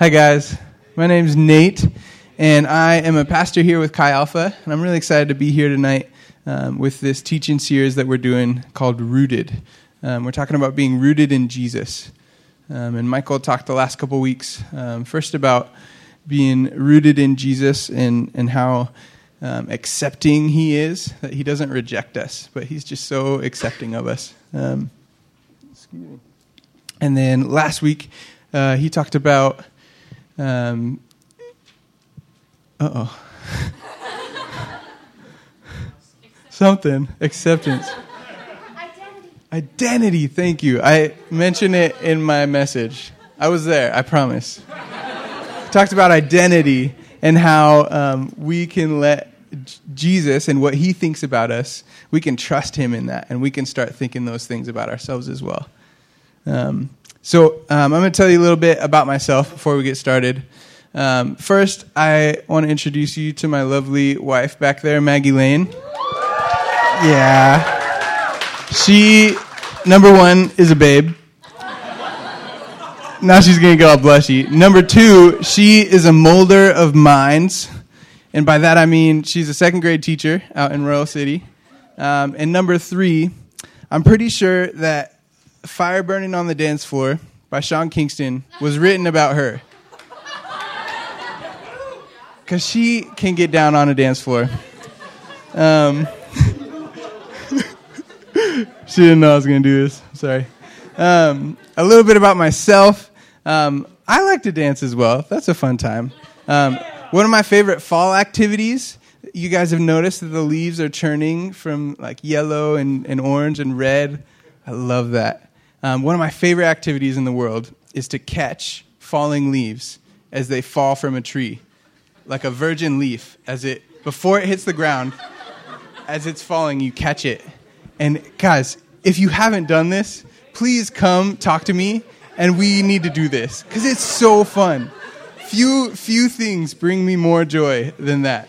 Hi, guys. My name's Nate, and I am a pastor here with Chi Alpha, and I'm really excited to be here tonight um, with this teaching series that we're doing called Rooted. Um, we're talking about being rooted in Jesus. Um, and Michael talked the last couple weeks um, first about being rooted in Jesus and, and how um, accepting he is, that he doesn't reject us, but he's just so accepting of us. Um, and then last week, uh, he talked about um, uh oh. Something. Acceptance. Identity. Identity. Thank you. I mentioned it in my message. I was there, I promise. Talked about identity and how um, we can let Jesus and what he thinks about us, we can trust him in that, and we can start thinking those things about ourselves as well. Um, so um, I'm going to tell you a little bit about myself before we get started. Um, first, I want to introduce you to my lovely wife back there, Maggie Lane. Yeah. She, number one, is a babe. Now she's going to get all blushy. Number two, she is a molder of minds. And by that I mean she's a second grade teacher out in Royal City. Um, and number three, I'm pretty sure that Fire Burning on the Dance Floor by Sean Kingston was written about her. Because she can get down on a dance floor. Um, she didn't know I was going to do this. Sorry. Um, a little bit about myself. Um, I like to dance as well. That's a fun time. Um, one of my favorite fall activities you guys have noticed that the leaves are turning from like yellow and, and orange and red. I love that. Um, one of my favorite activities in the world is to catch falling leaves as they fall from a tree, like a virgin leaf, as it before it hits the ground, as it's falling, you catch it. And guys, if you haven't done this, please come talk to me, and we need to do this because it's so fun. Few few things bring me more joy than that.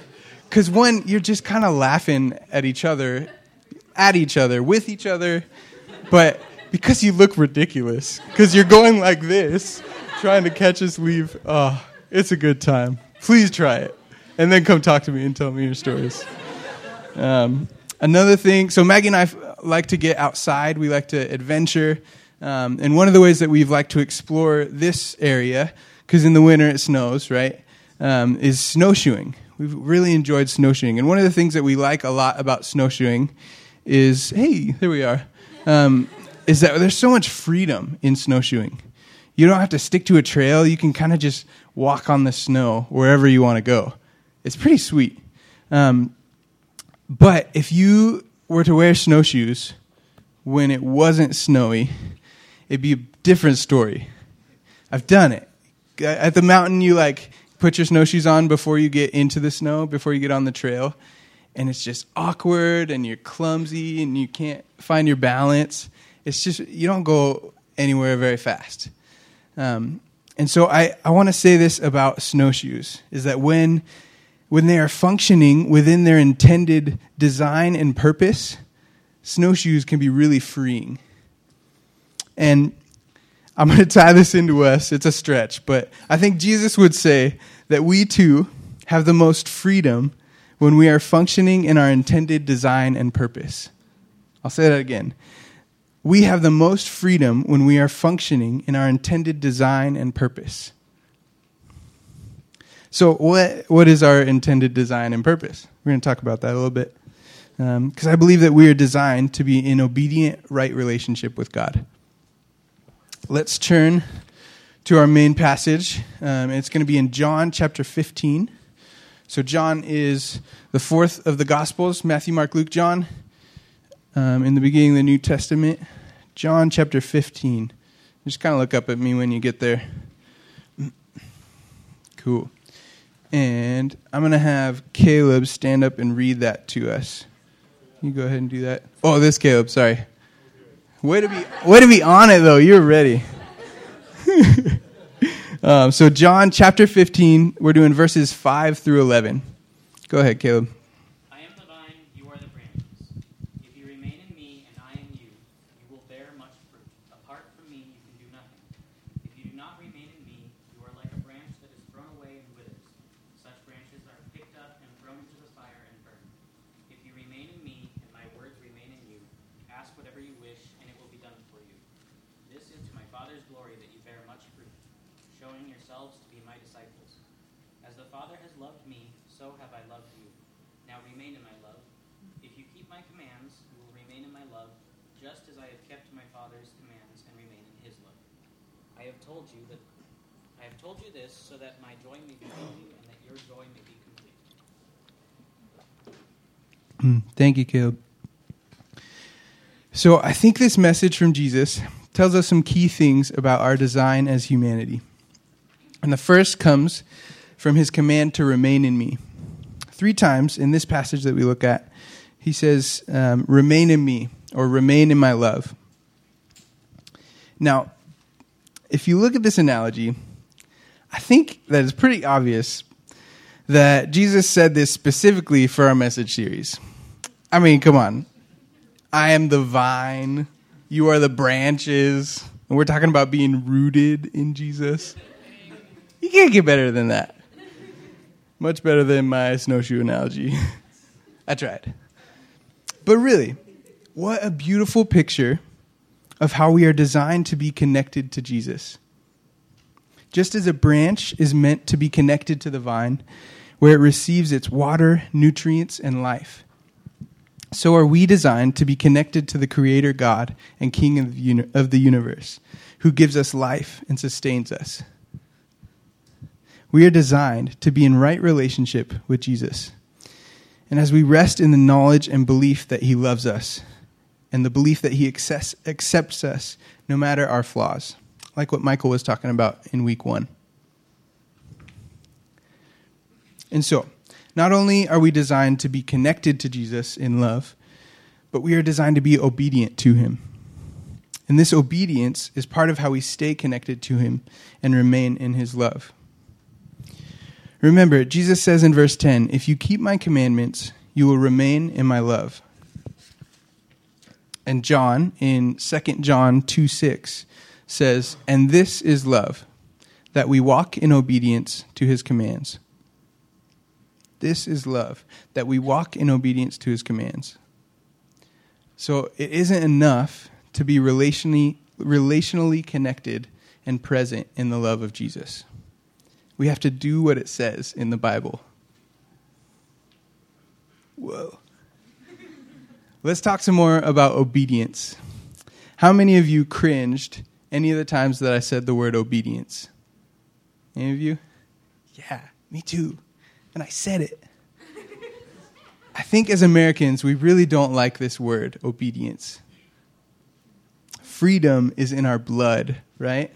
Because one, you're just kind of laughing at each other, at each other, with each other, but because you look ridiculous. Because you're going like this, trying to catch us leave. Oh, it's a good time. Please try it. And then come talk to me and tell me your stories. Um, another thing, so Maggie and I like to get outside, we like to adventure. Um, and one of the ways that we've liked to explore this area, because in the winter it snows, right, um, is snowshoeing. We've really enjoyed snowshoeing. And one of the things that we like a lot about snowshoeing is hey, there we are. Um, is that there's so much freedom in snowshoeing. You don't have to stick to a trail. You can kind of just walk on the snow wherever you want to go. It's pretty sweet. Um, but if you were to wear snowshoes when it wasn't snowy, it'd be a different story. I've done it. At the mountain, you like put your snowshoes on before you get into the snow, before you get on the trail, and it's just awkward and you're clumsy and you can't find your balance it's just you don't go anywhere very fast. Um, and so I, I want to say this about snowshoes is that when when they are functioning within their intended design and purpose, snowshoes can be really freeing. And I'm going to tie this into us. It's a stretch, but I think Jesus would say that we too have the most freedom when we are functioning in our intended design and purpose. I'll say that again we have the most freedom when we are functioning in our intended design and purpose. So, what, what is our intended design and purpose? We're going to talk about that a little bit. Because um, I believe that we are designed to be in obedient, right relationship with God. Let's turn to our main passage. Um, it's going to be in John chapter 15. So, John is the fourth of the Gospels Matthew, Mark, Luke, John um, in the beginning of the New Testament, John chapter 15. Just kind of look up at me when you get there. Cool. And I'm going to have Caleb stand up and read that to us. You go ahead and do that. Oh, this Caleb, sorry. Way to be, way to be on it, though. You're ready. um, so, John chapter 15, we're doing verses 5 through 11. Go ahead, Caleb. not remain in me, you are like a branch showing yourselves to be my disciples. As the Father has loved me, so have I loved you. Now remain in my love. If you keep my commands, you will remain in my love, just as I have kept my Father's commands and remain in his love. I have told you that I have told you this so that my joy may be in you and that your joy may be complete. Hmm, thank you, Caleb. So I think this message from Jesus tells us some key things about our design as humanity. And the first comes from his command to remain in me. Three times in this passage that we look at, he says, um, remain in me or remain in my love. Now, if you look at this analogy, I think that it's pretty obvious that Jesus said this specifically for our message series. I mean, come on. I am the vine, you are the branches, and we're talking about being rooted in Jesus. You can't get better than that. Much better than my snowshoe analogy. I tried. But really, what a beautiful picture of how we are designed to be connected to Jesus. Just as a branch is meant to be connected to the vine, where it receives its water, nutrients, and life, so are we designed to be connected to the Creator God and King of the, universe, who gives us life and sustains us. We are designed to be in right relationship with Jesus. And as we rest in the knowledge and belief that He loves us, and the belief that He access- accepts us no matter our flaws, like what Michael was talking about in week one. And so, not only are we designed to be connected to Jesus in love, but we are designed to be obedient to him. And this obedience is part of how we stay connected to him and remain in his love. Remember, Jesus says in verse 10 If you keep my commandments, you will remain in my love. And John, in 2 John 2 6, says, And this is love, that we walk in obedience to his commands. This is love, that we walk in obedience to his commands. So it isn't enough to be relationally, relationally connected and present in the love of Jesus. We have to do what it says in the Bible. Whoa. Let's talk some more about obedience. How many of you cringed any of the times that I said the word obedience? Any of you? Yeah, me too and I said it. I think as Americans, we really don't like this word, obedience. Freedom is in our blood, right?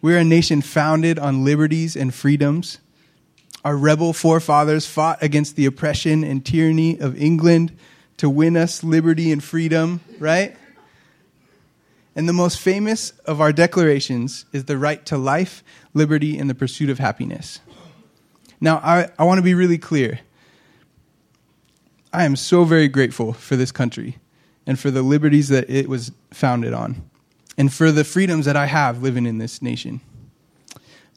We're a nation founded on liberties and freedoms. Our rebel forefathers fought against the oppression and tyranny of England to win us liberty and freedom, right? And the most famous of our declarations is the right to life, liberty, and the pursuit of happiness. Now, I, I want to be really clear. I am so very grateful for this country and for the liberties that it was founded on and for the freedoms that I have living in this nation.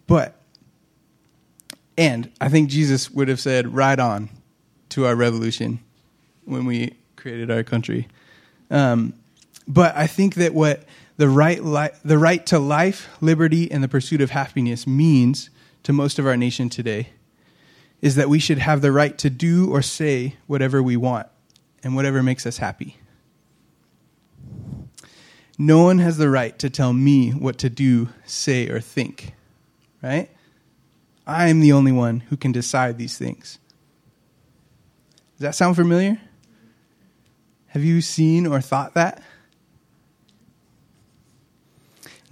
But, and I think Jesus would have said, right on to our revolution when we created our country. Um, but I think that what the right, li- the right to life, liberty, and the pursuit of happiness means to most of our nation today is that we should have the right to do or say whatever we want and whatever makes us happy. No one has the right to tell me what to do, say, or think, right? I am the only one who can decide these things. Does that sound familiar? Have you seen or thought that?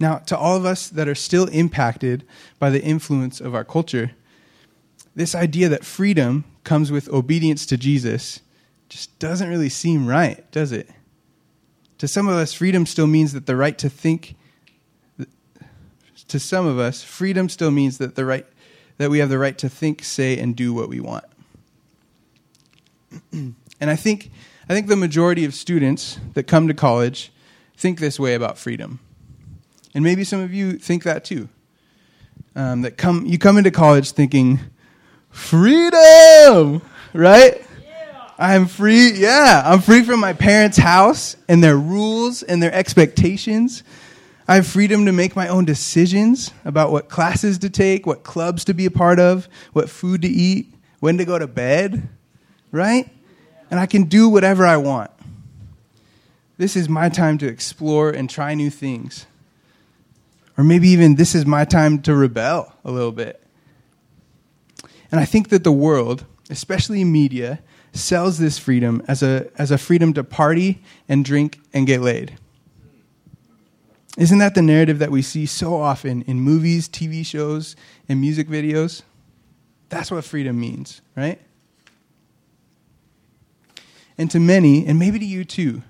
Now, to all of us that are still impacted by the influence of our culture, this idea that freedom comes with obedience to Jesus just doesn't really seem right, does it? To some of us, freedom still means that the right to think. To some of us, freedom still means that the right that we have the right to think, say, and do what we want. and I think I think the majority of students that come to college think this way about freedom, and maybe some of you think that too. Um, that come you come into college thinking freedom, right? I'm free. Yeah, I'm free from my parents' house and their rules and their expectations. I have freedom to make my own decisions about what classes to take, what clubs to be a part of, what food to eat, when to go to bed, right? And I can do whatever I want. This is my time to explore and try new things. Or maybe even this is my time to rebel a little bit. And I think that the world, especially media, sells this freedom as a, as a freedom to party and drink and get laid. Isn't that the narrative that we see so often in movies, TV shows, and music videos? That's what freedom means, right? And to many, and maybe to you too,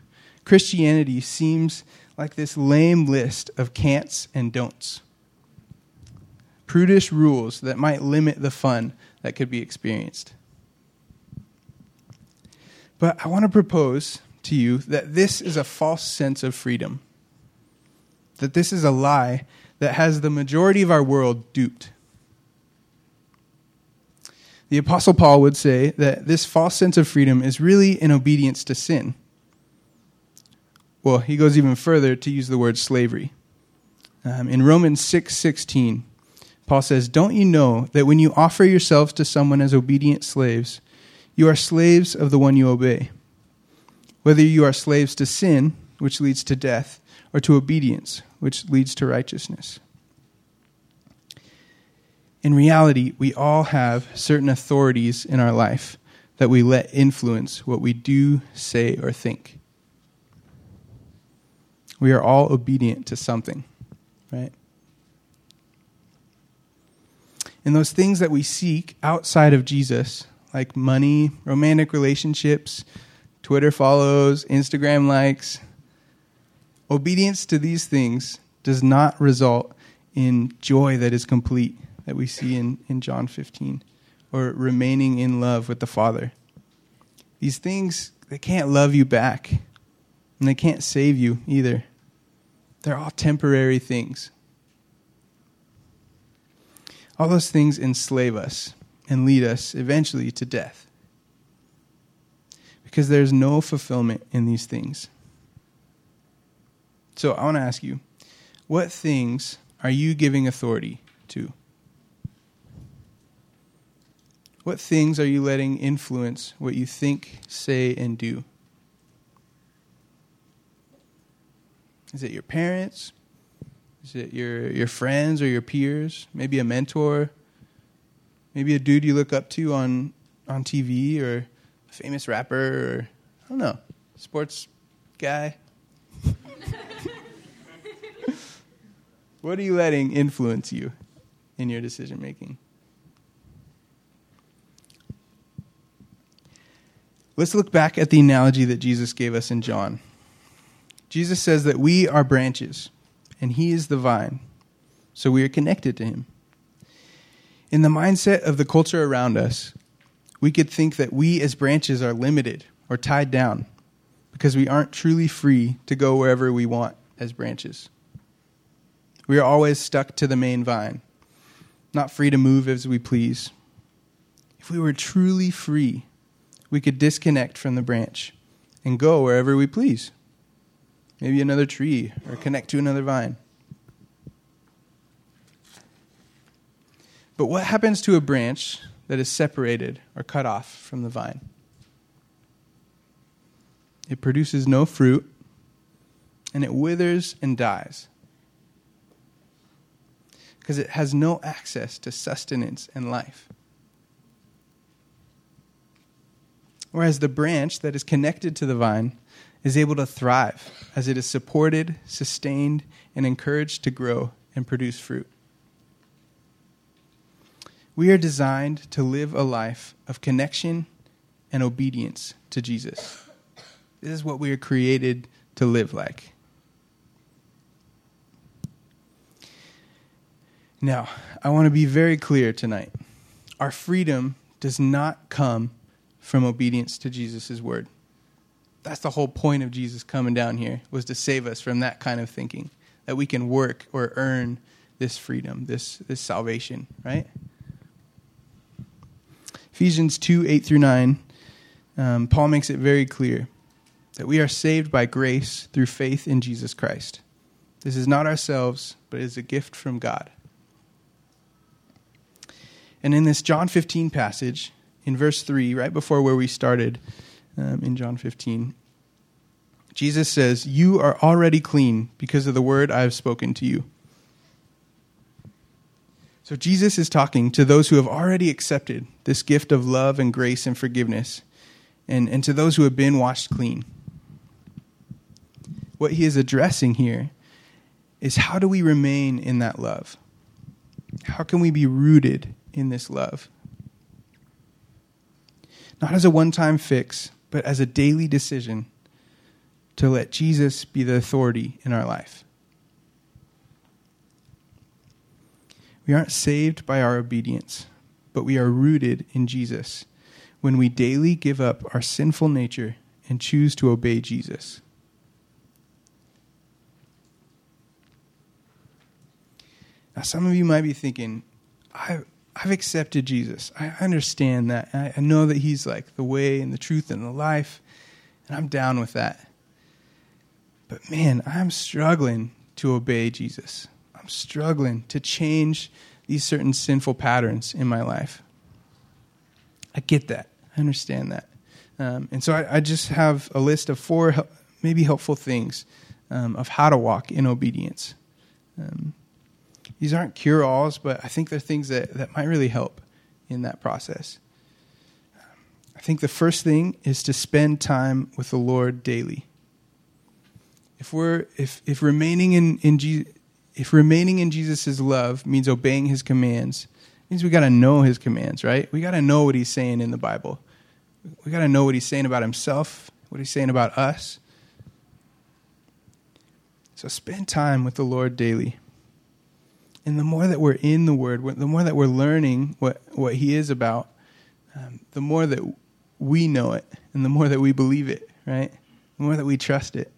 Christianity seems like this lame list of can'ts and don'ts. Prudish rules that might limit the fun that could be experienced. But I want to propose to you that this is a false sense of freedom that this is a lie that has the majority of our world duped. The Apostle Paul would say that this false sense of freedom is really an obedience to sin. Well, he goes even further to use the word slavery. Um, in Romans 6 16, Paul says, Don't you know that when you offer yourselves to someone as obedient slaves, you are slaves of the one you obey? Whether you are slaves to sin, which leads to death, or to obedience, which leads to righteousness. In reality, we all have certain authorities in our life that we let influence what we do, say, or think. We are all obedient to something, right? And those things that we seek outside of Jesus, like money, romantic relationships, Twitter follows, Instagram likes, Obedience to these things does not result in joy that is complete, that we see in, in John 15, or remaining in love with the Father. These things, they can't love you back, and they can't save you either. They're all temporary things. All those things enslave us and lead us eventually to death. Because there's no fulfillment in these things. So I want to ask you what things are you giving authority to? What things are you letting influence what you think, say, and do? Is it your parents? Is it your, your friends or your peers? Maybe a mentor? Maybe a dude you look up to on, on TV or a famous rapper or, I don't know, sports guy? What are you letting influence you in your decision making? Let's look back at the analogy that Jesus gave us in John. Jesus says that we are branches and he is the vine, so we are connected to him. In the mindset of the culture around us, we could think that we as branches are limited or tied down because we aren't truly free to go wherever we want as branches. We are always stuck to the main vine, not free to move as we please. If we were truly free, we could disconnect from the branch and go wherever we please. Maybe another tree or connect to another vine. But what happens to a branch that is separated or cut off from the vine? It produces no fruit and it withers and dies because it has no access to sustenance and life. Whereas the branch that is connected to the vine is able to thrive as it is supported, sustained, and encouraged to grow and produce fruit. We are designed to live a life of connection and obedience to Jesus. This is what we are created to live like. Now, I want to be very clear tonight. Our freedom does not come from obedience to Jesus' word. That's the whole point of Jesus coming down here, was to save us from that kind of thinking, that we can work or earn this freedom, this, this salvation, right? Ephesians 2 8 through 9, um, Paul makes it very clear that we are saved by grace through faith in Jesus Christ. This is not ourselves, but is a gift from God. And in this John 15 passage, in verse 3, right before where we started um, in John 15, Jesus says, You are already clean because of the word I have spoken to you. So Jesus is talking to those who have already accepted this gift of love and grace and forgiveness, and, and to those who have been washed clean. What he is addressing here is how do we remain in that love? How can we be rooted in this love? Not as a one time fix, but as a daily decision to let Jesus be the authority in our life. We aren't saved by our obedience, but we are rooted in Jesus when we daily give up our sinful nature and choose to obey Jesus. Now, some of you might be thinking, I've, I've accepted Jesus. I understand that. I, I know that He's like the way and the truth and the life, and I'm down with that. But man, I'm struggling to obey Jesus. I'm struggling to change these certain sinful patterns in my life. I get that. I understand that. Um, and so I, I, just have a list of four maybe helpful things um, of how to walk in obedience. Um, these aren't cure alls, but I think they're things that, that might really help in that process. I think the first thing is to spend time with the Lord daily. If we're if if remaining in in Jesus, if remaining in Jesus' love means obeying his commands, means we got to know his commands, right? We got to know what he's saying in the Bible. We got to know what he's saying about himself, what he's saying about us. So spend time with the Lord daily. And the more that we're in the Word, the more that we're learning what, what He is about, um, the more that we know it and the more that we believe it, right? The more that we trust it.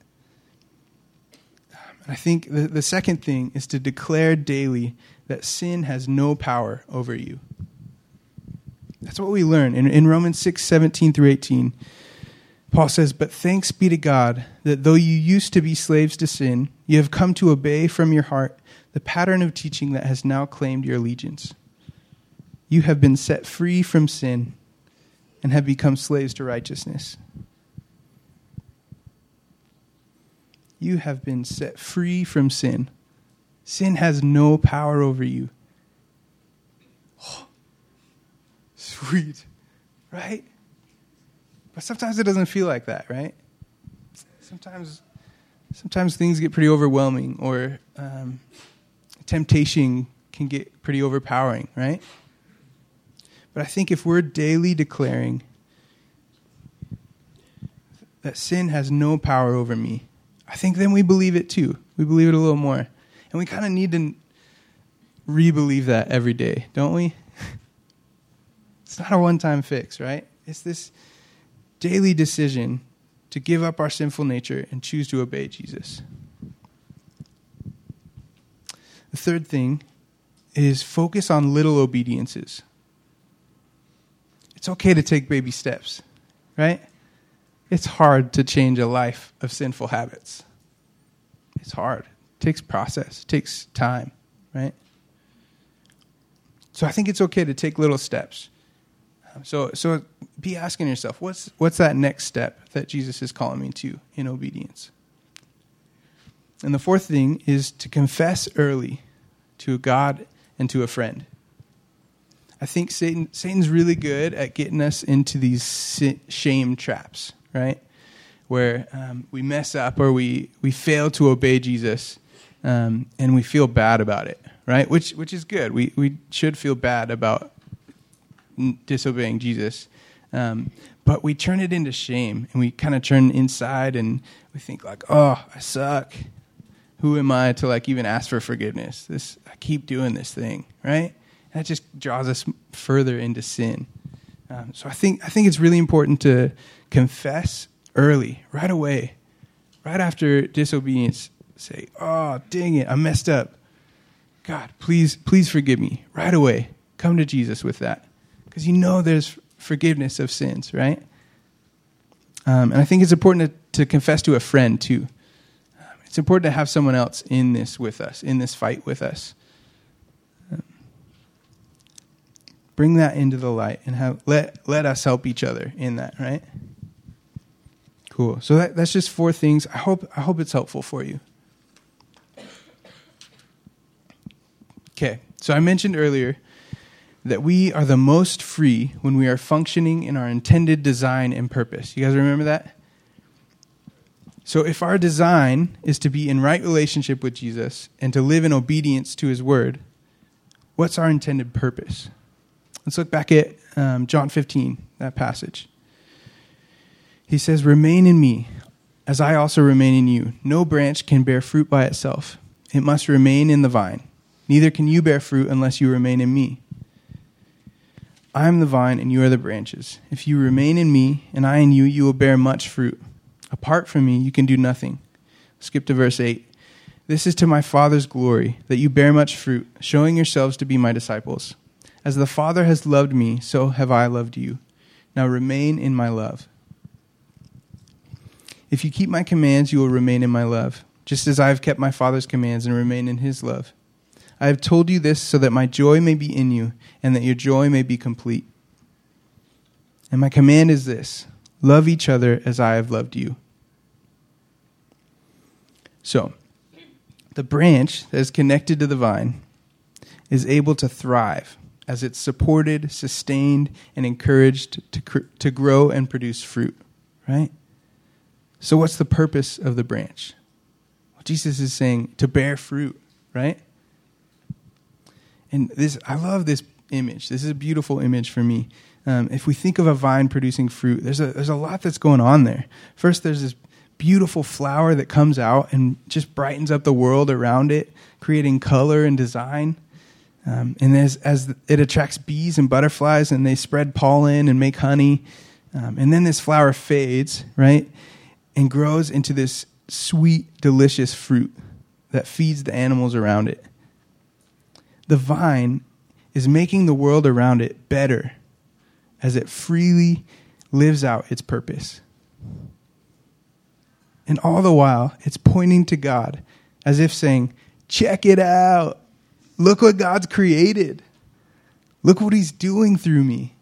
I think the, the second thing is to declare daily that sin has no power over you. That's what we learn. In, in Romans 6 17 through 18, Paul says, But thanks be to God that though you used to be slaves to sin, you have come to obey from your heart the pattern of teaching that has now claimed your allegiance. You have been set free from sin and have become slaves to righteousness. You have been set free from sin. Sin has no power over you. Oh, sweet, right? But sometimes it doesn't feel like that, right? Sometimes, sometimes things get pretty overwhelming, or um, temptation can get pretty overpowering, right? But I think if we're daily declaring that sin has no power over me, I think then we believe it too. We believe it a little more. And we kind of need to re believe that every day, don't we? it's not a one time fix, right? It's this daily decision to give up our sinful nature and choose to obey Jesus. The third thing is focus on little obediences. It's okay to take baby steps, right? It's hard to change a life of sinful habits. It's hard. It takes process, it takes time, right? So I think it's okay to take little steps. Um, so, so be asking yourself, what's, what's that next step that Jesus is calling me to in obedience? And the fourth thing is to confess early to God and to a friend. I think Satan, Satan's really good at getting us into these shame traps right? Where um, we mess up or we, we fail to obey Jesus um, and we feel bad about it, right? Which, which is good. We, we should feel bad about disobeying Jesus. Um, but we turn it into shame and we kind of turn inside and we think like, oh, I suck. Who am I to like even ask for forgiveness? This I keep doing this thing, right? And that just draws us further into sin. Um, so I think I think it's really important to confess early, right away, right after disobedience. Say, "Oh, dang it, I messed up. God, please, please forgive me." Right away, come to Jesus with that, because you know there's forgiveness of sins, right? Um, and I think it's important to, to confess to a friend too. Um, It's important to have someone else in this with us, in this fight with us. Bring that into the light and have, let, let us help each other in that, right? Cool. So that, that's just four things. I hope, I hope it's helpful for you. Okay, so I mentioned earlier that we are the most free when we are functioning in our intended design and purpose. You guys remember that? So, if our design is to be in right relationship with Jesus and to live in obedience to his word, what's our intended purpose? Let's look back at um, John 15, that passage. He says, Remain in me, as I also remain in you. No branch can bear fruit by itself, it must remain in the vine. Neither can you bear fruit unless you remain in me. I am the vine, and you are the branches. If you remain in me, and I in you, you will bear much fruit. Apart from me, you can do nothing. Skip to verse 8. This is to my Father's glory, that you bear much fruit, showing yourselves to be my disciples. As the Father has loved me, so have I loved you. Now remain in my love. If you keep my commands, you will remain in my love, just as I have kept my Father's commands and remain in his love. I have told you this so that my joy may be in you, and that your joy may be complete. And my command is this love each other as I have loved you. So, the branch that is connected to the vine is able to thrive as it's supported, sustained, and encouraged to, to grow and produce fruit, right? So, what's the purpose of the branch? Well, Jesus is saying to bear fruit, right? And this, I love this image. This is a beautiful image for me. Um, if we think of a vine producing fruit, there's a there's a lot that's going on there. First, there's this beautiful flower that comes out and just brightens up the world around it, creating color and design. Um, and as, as it attracts bees and butterflies, and they spread pollen and make honey, um, and then this flower fades, right, and grows into this sweet, delicious fruit that feeds the animals around it the vine is making the world around it better as it freely lives out its purpose. And all the while, it's pointing to God as if saying, Check it out. Look what God's created. Look what He's doing through me.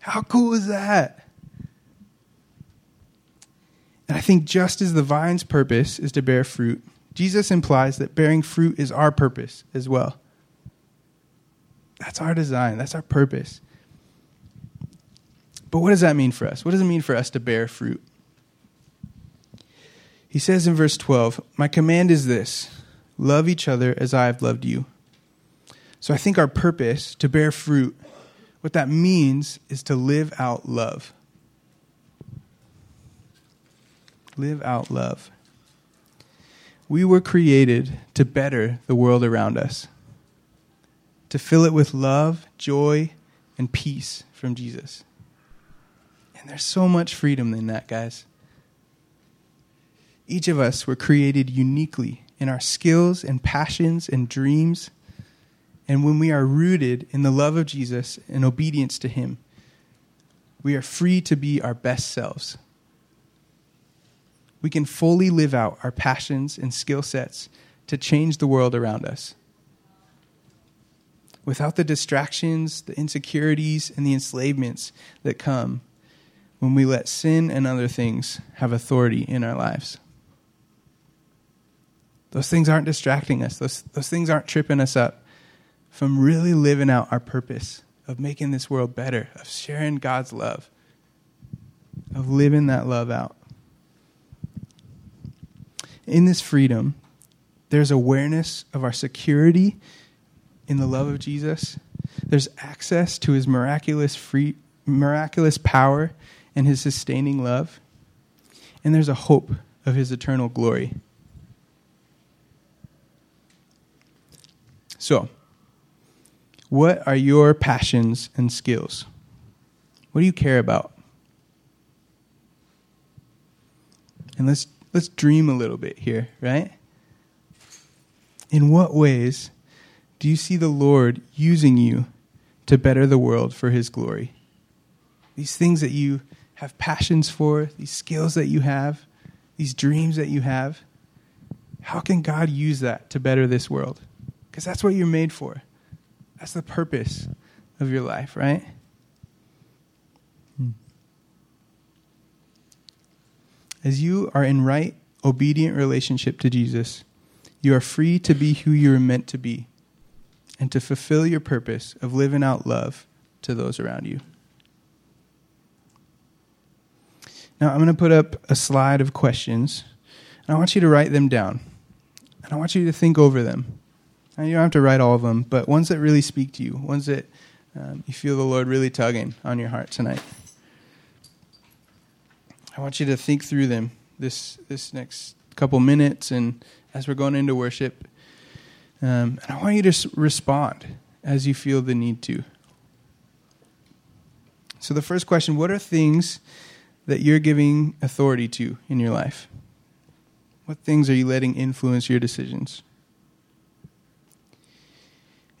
How cool is that? And I think just as the vine's purpose is to bear fruit, Jesus implies that bearing fruit is our purpose as well. That's our design, that's our purpose. But what does that mean for us? What does it mean for us to bear fruit? He says in verse 12, My command is this love each other as I have loved you. So I think our purpose to bear fruit, what that means is to live out love. Live out love. We were created to better the world around us to fill it with love, joy, and peace from Jesus. And there's so much freedom in that, guys. Each of us were created uniquely in our skills and passions and dreams. And when we are rooted in the love of Jesus and obedience to Him, we are free to be our best selves. We can fully live out our passions and skill sets to change the world around us without the distractions, the insecurities, and the enslavements that come when we let sin and other things have authority in our lives. Those things aren't distracting us, those, those things aren't tripping us up from really living out our purpose of making this world better, of sharing God's love, of living that love out. In this freedom, there's awareness of our security in the love of Jesus. There's access to his miraculous free miraculous power and his sustaining love. And there's a hope of his eternal glory. So, what are your passions and skills? What do you care about? And let's let's dream a little bit here, right? In what ways do you see the Lord using you to better the world for His glory? These things that you have passions for, these skills that you have, these dreams that you have, how can God use that to better this world? Because that's what you're made for. That's the purpose of your life, right? As you are in right, obedient relationship to Jesus, you are free to be who you are meant to be and to fulfill your purpose of living out love to those around you. Now, I'm going to put up a slide of questions, and I want you to write them down. And I want you to think over them. And you don't have to write all of them, but ones that really speak to you, ones that um, you feel the Lord really tugging on your heart tonight. I want you to think through them this this next couple minutes, and as we're going into worship, um, and I want you to s- respond as you feel the need to. So, the first question what are things that you're giving authority to in your life? What things are you letting influence your decisions?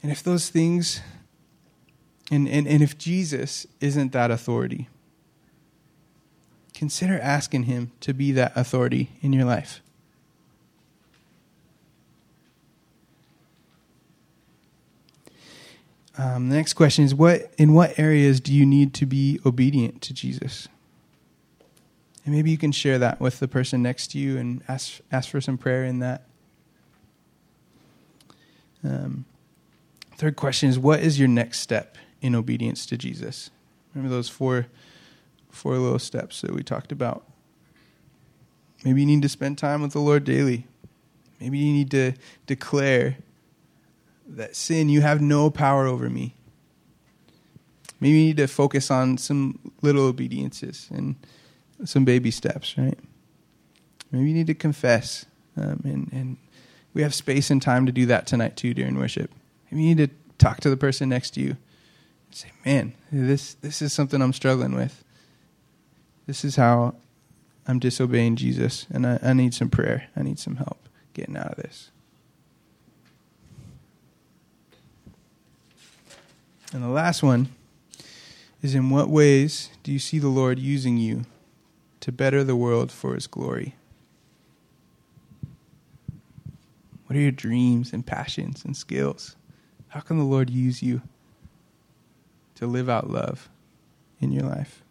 And if those things, and, and, and if Jesus isn't that authority, consider asking Him to be that authority in your life. Um, the next question is what in what areas do you need to be obedient to Jesus? And maybe you can share that with the person next to you and ask ask for some prayer in that. Um, third question is what is your next step in obedience to Jesus? Remember those four four little steps that we talked about. Maybe you need to spend time with the Lord daily. Maybe you need to declare that sin, you have no power over me. Maybe you need to focus on some little obediences and some baby steps, right? Maybe you need to confess. Um, and, and we have space and time to do that tonight, too, during worship. Maybe you need to talk to the person next to you and say, man, this, this is something I'm struggling with. This is how I'm disobeying Jesus, and I, I need some prayer. I need some help getting out of this. And the last one is in what ways do you see the Lord using you to better the world for his glory? What are your dreams and passions and skills? How can the Lord use you to live out love in your life?